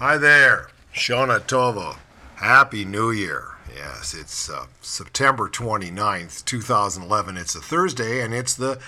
Hi there, Shana Tova. Happy New Year. Yes, it's uh, September 29th, 2011. It's a Thursday and it's the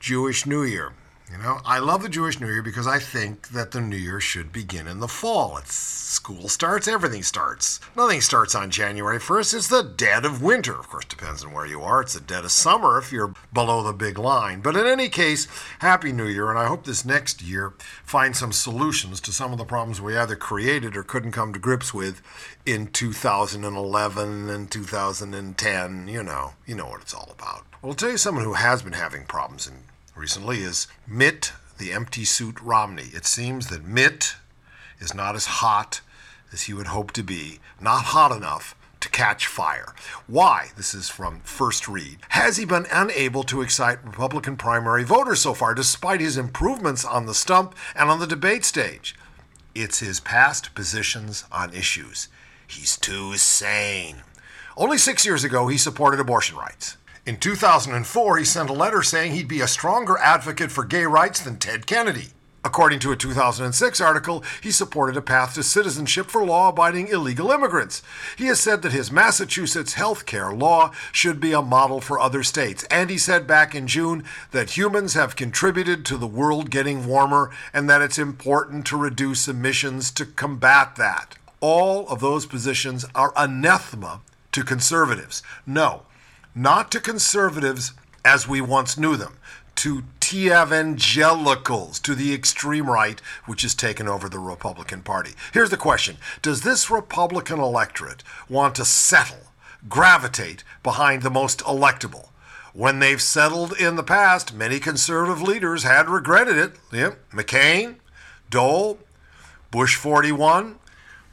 Jewish New Year. You know, I love the Jewish New Year because I think that the New Year should begin in the fall. It's school starts, everything starts. Nothing starts on January 1st. It's the dead of winter. Of course, depends on where you are. It's the dead of summer if you're below the big line. But in any case, Happy New Year, and I hope this next year finds some solutions to some of the problems we either created or couldn't come to grips with in 2011 and 2010. You know, you know what it's all about. Well, I'll tell you someone who has been having problems in recently is Mitt the empty suit Romney. It seems that Mitt is not as hot as he would hope to be, not hot enough to catch fire. Why? This is from First Read. Has he been unable to excite Republican primary voters so far, despite his improvements on the stump and on the debate stage? It's his past positions on issues. He's too sane. Only six years ago, he supported abortion rights. In 2004, he sent a letter saying he'd be a stronger advocate for gay rights than Ted Kennedy. According to a 2006 article, he supported a path to citizenship for law abiding illegal immigrants. He has said that his Massachusetts health care law should be a model for other states. And he said back in June that humans have contributed to the world getting warmer and that it's important to reduce emissions to combat that. All of those positions are anathema to conservatives. No, not to conservatives as we once knew them, to evangelicals, to the extreme right, which has taken over the Republican Party. Here's the question Does this Republican electorate want to settle, gravitate behind the most electable? When they've settled in the past, many conservative leaders had regretted it. Yeah, McCain, Dole, Bush 41.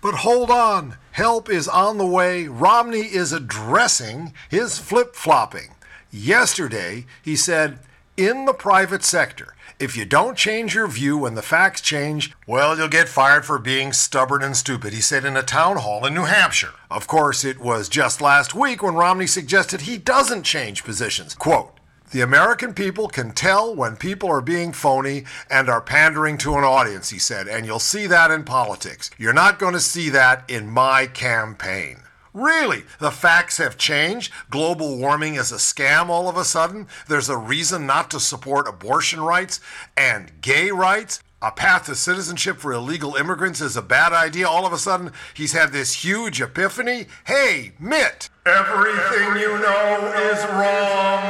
But hold on, help is on the way. Romney is addressing his flip flopping. Yesterday, he said, in the private sector, if you don't change your view when the facts change, well, you'll get fired for being stubborn and stupid, he said in a town hall in New Hampshire. Of course, it was just last week when Romney suggested he doesn't change positions. Quote, the American people can tell when people are being phony and are pandering to an audience, he said, and you'll see that in politics. You're not going to see that in my campaign. Really? The facts have changed? Global warming is a scam all of a sudden? There's a reason not to support abortion rights and gay rights? A path to citizenship for illegal immigrants is a bad idea. All of a sudden, he's had this huge epiphany. Hey, Mitt, everything you know is wrong.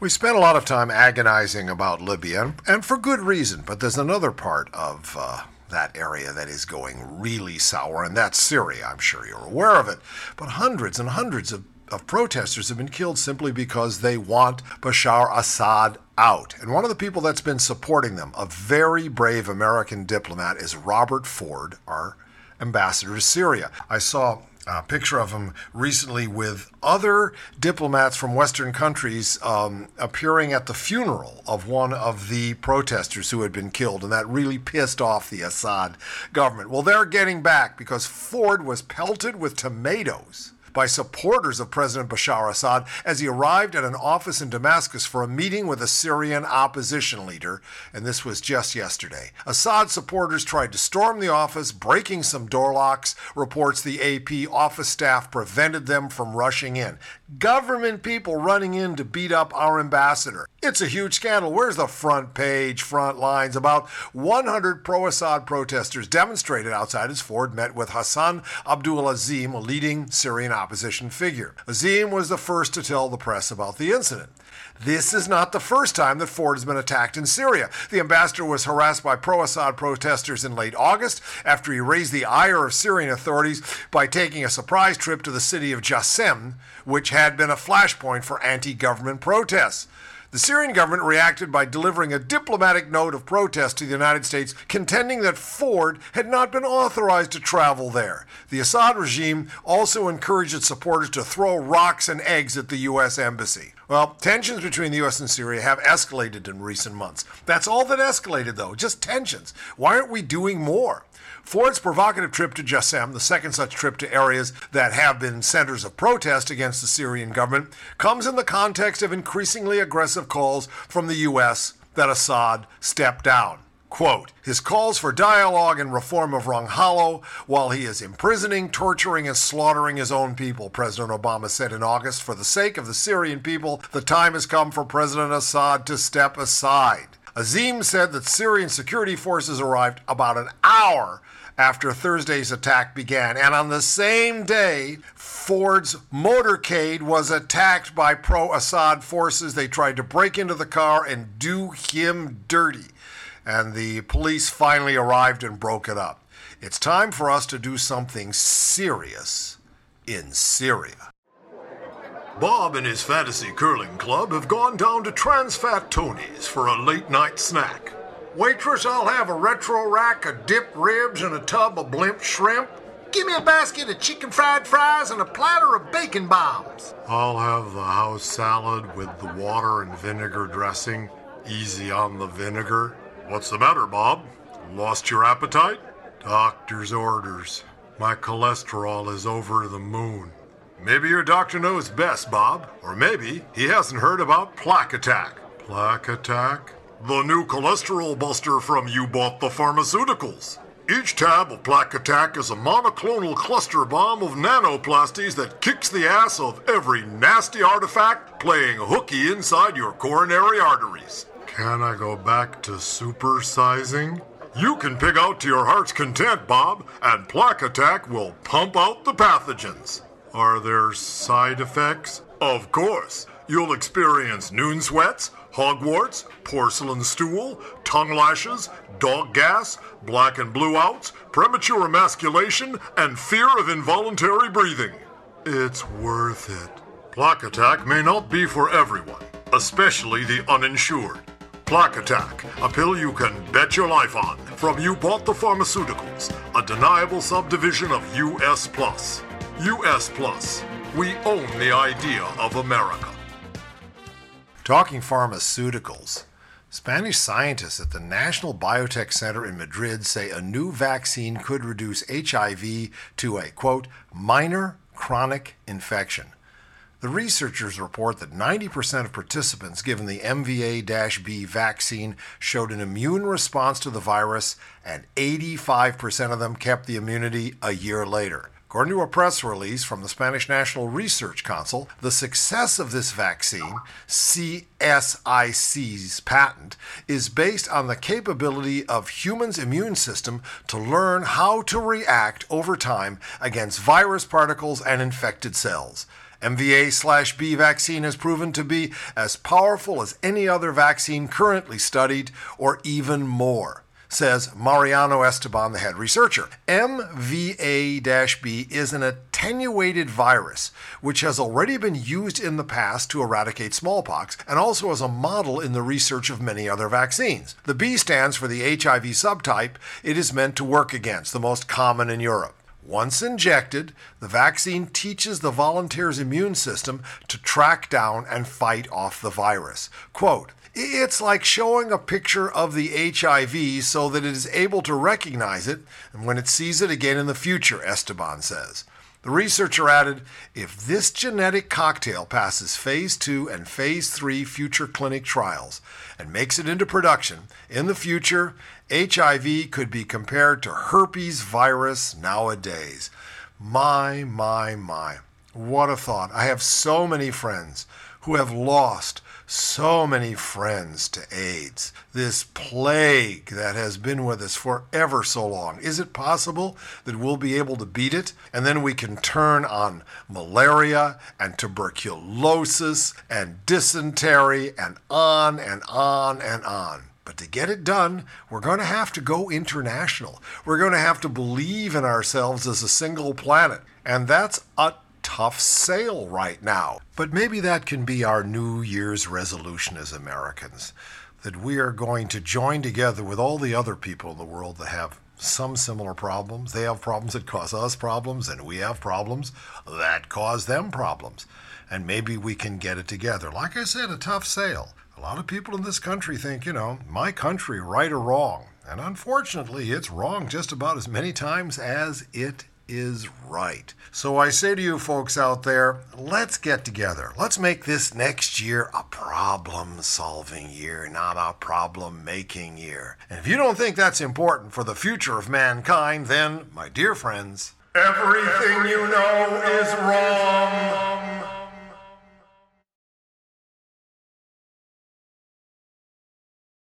We spent a lot of time agonizing about Libya, and for good reason, but there's another part of uh, that area that is going really sour, and that's Syria. I'm sure you're aware of it. But hundreds and hundreds of, of protesters have been killed simply because they want Bashar Assad out. And one of the people that's been supporting them, a very brave American diplomat, is Robert Ford, our ambassador to Syria. I saw a picture of him recently with other diplomats from Western countries um, appearing at the funeral of one of the protesters who had been killed, and that really pissed off the Assad government. Well, they're getting back because Ford was pelted with tomatoes by supporters of President Bashar Assad as he arrived at an office in Damascus for a meeting with a Syrian opposition leader, and this was just yesterday. Assad supporters tried to storm the office, breaking some door locks. Reports the AP office staff prevented them from rushing in. Government people running in to beat up our ambassador. It's a huge scandal. Where's the front page, front lines? About 100 pro Assad protesters demonstrated outside as Ford met with Hassan Abdul Azim, a leading Syrian opposition figure. Azim was the first to tell the press about the incident. This is not the first time that Ford has been attacked in Syria. The ambassador was harassed by pro Assad protesters in late August after he raised the ire of Syrian authorities by taking a surprise trip to the city of Jassim, which had been a flashpoint for anti government protests. The Syrian government reacted by delivering a diplomatic note of protest to the United States, contending that Ford had not been authorized to travel there. The Assad regime also encouraged its supporters to throw rocks and eggs at the U.S. Embassy. Well, tensions between the U.S. and Syria have escalated in recent months. That's all that escalated, though, just tensions. Why aren't we doing more? Ford's provocative trip to Jassim, the second such trip to areas that have been centers of protest against the Syrian government, comes in the context of increasingly aggressive calls from the U.S. that Assad step down. Quote, his calls for dialogue and reform of rung hollow while he is imprisoning, torturing, and slaughtering his own people, President Obama said in August. For the sake of the Syrian people, the time has come for President Assad to step aside. Azim said that Syrian security forces arrived about an hour after Thursday's attack began. And on the same day, Ford's motorcade was attacked by pro Assad forces. They tried to break into the car and do him dirty. And the police finally arrived and broke it up. It's time for us to do something serious in Syria. Bob and his fantasy curling club have gone down to Transfat Tony's for a late night snack. Waitress, I'll have a retro rack of dipped ribs and a tub of blimp shrimp. Give me a basket of chicken fried fries and a platter of bacon bombs. I'll have the house salad with the water and vinegar dressing. Easy on the vinegar. What's the matter, Bob? Lost your appetite? Doctor's orders. My cholesterol is over the moon. Maybe your doctor knows best, Bob. Or maybe he hasn't heard about Plaque Attack. Plaque Attack? The new cholesterol buster from You Bought the Pharmaceuticals. Each tab of Plaque Attack is a monoclonal cluster bomb of nanoplasties that kicks the ass of every nasty artifact playing hooky inside your coronary arteries. Can I go back to supersizing? You can pig out to your heart's content, Bob, and Plaque Attack will pump out the pathogens. Are there side effects? Of course. You'll experience noon sweats, hogwarts, porcelain stool, tongue lashes, dog gas, black and blue outs, premature emasculation, and fear of involuntary breathing. It's worth it. Plaque Attack may not be for everyone, especially the uninsured. Plaque Attack, a pill you can bet your life on. From You Bought the Pharmaceuticals, a deniable subdivision of US Plus. US Plus. We own the idea of America. Talking pharmaceuticals. Spanish scientists at the National Biotech Center in Madrid say a new vaccine could reduce HIV to a, quote, minor chronic infection. The researchers report that 90% of participants given the MVA B vaccine showed an immune response to the virus, and 85% of them kept the immunity a year later. According to a press release from the Spanish National Research Council, the success of this vaccine, CSIC's patent, is based on the capability of humans' immune system to learn how to react over time against virus particles and infected cells. MVA B vaccine has proven to be as powerful as any other vaccine currently studied, or even more says Mariano Esteban, the head researcher. MVA B is an attenuated virus which has already been used in the past to eradicate smallpox and also as a model in the research of many other vaccines. The B stands for the HIV subtype it is meant to work against, the most common in Europe. Once injected, the vaccine teaches the volunteer's immune system to track down and fight off the virus. Quote, it's like showing a picture of the HIV so that it is able to recognize it and when it sees it again in the future, Esteban says. The researcher added if this genetic cocktail passes phase 2 and phase 3 future clinic trials and makes it into production, in the future, HIV could be compared to herpes virus nowadays. My, my, my. What a thought. I have so many friends who have lost so many friends to AIDS, this plague that has been with us for ever so long. Is it possible that we'll be able to beat it and then we can turn on malaria and tuberculosis and dysentery and on and on and on? But to get it done, we're going to have to go international. We're going to have to believe in ourselves as a single planet. And that's a tough sale right now. But maybe that can be our New Year's resolution as Americans that we are going to join together with all the other people in the world that have some similar problems. They have problems that cause us problems, and we have problems that cause them problems. And maybe we can get it together. Like I said, a tough sale. A lot of people in this country think, you know, my country, right or wrong. And unfortunately, it's wrong just about as many times as it is right. So I say to you folks out there, let's get together. Let's make this next year a problem solving year, not a problem making year. And if you don't think that's important for the future of mankind, then, my dear friends, everything you know is wrong.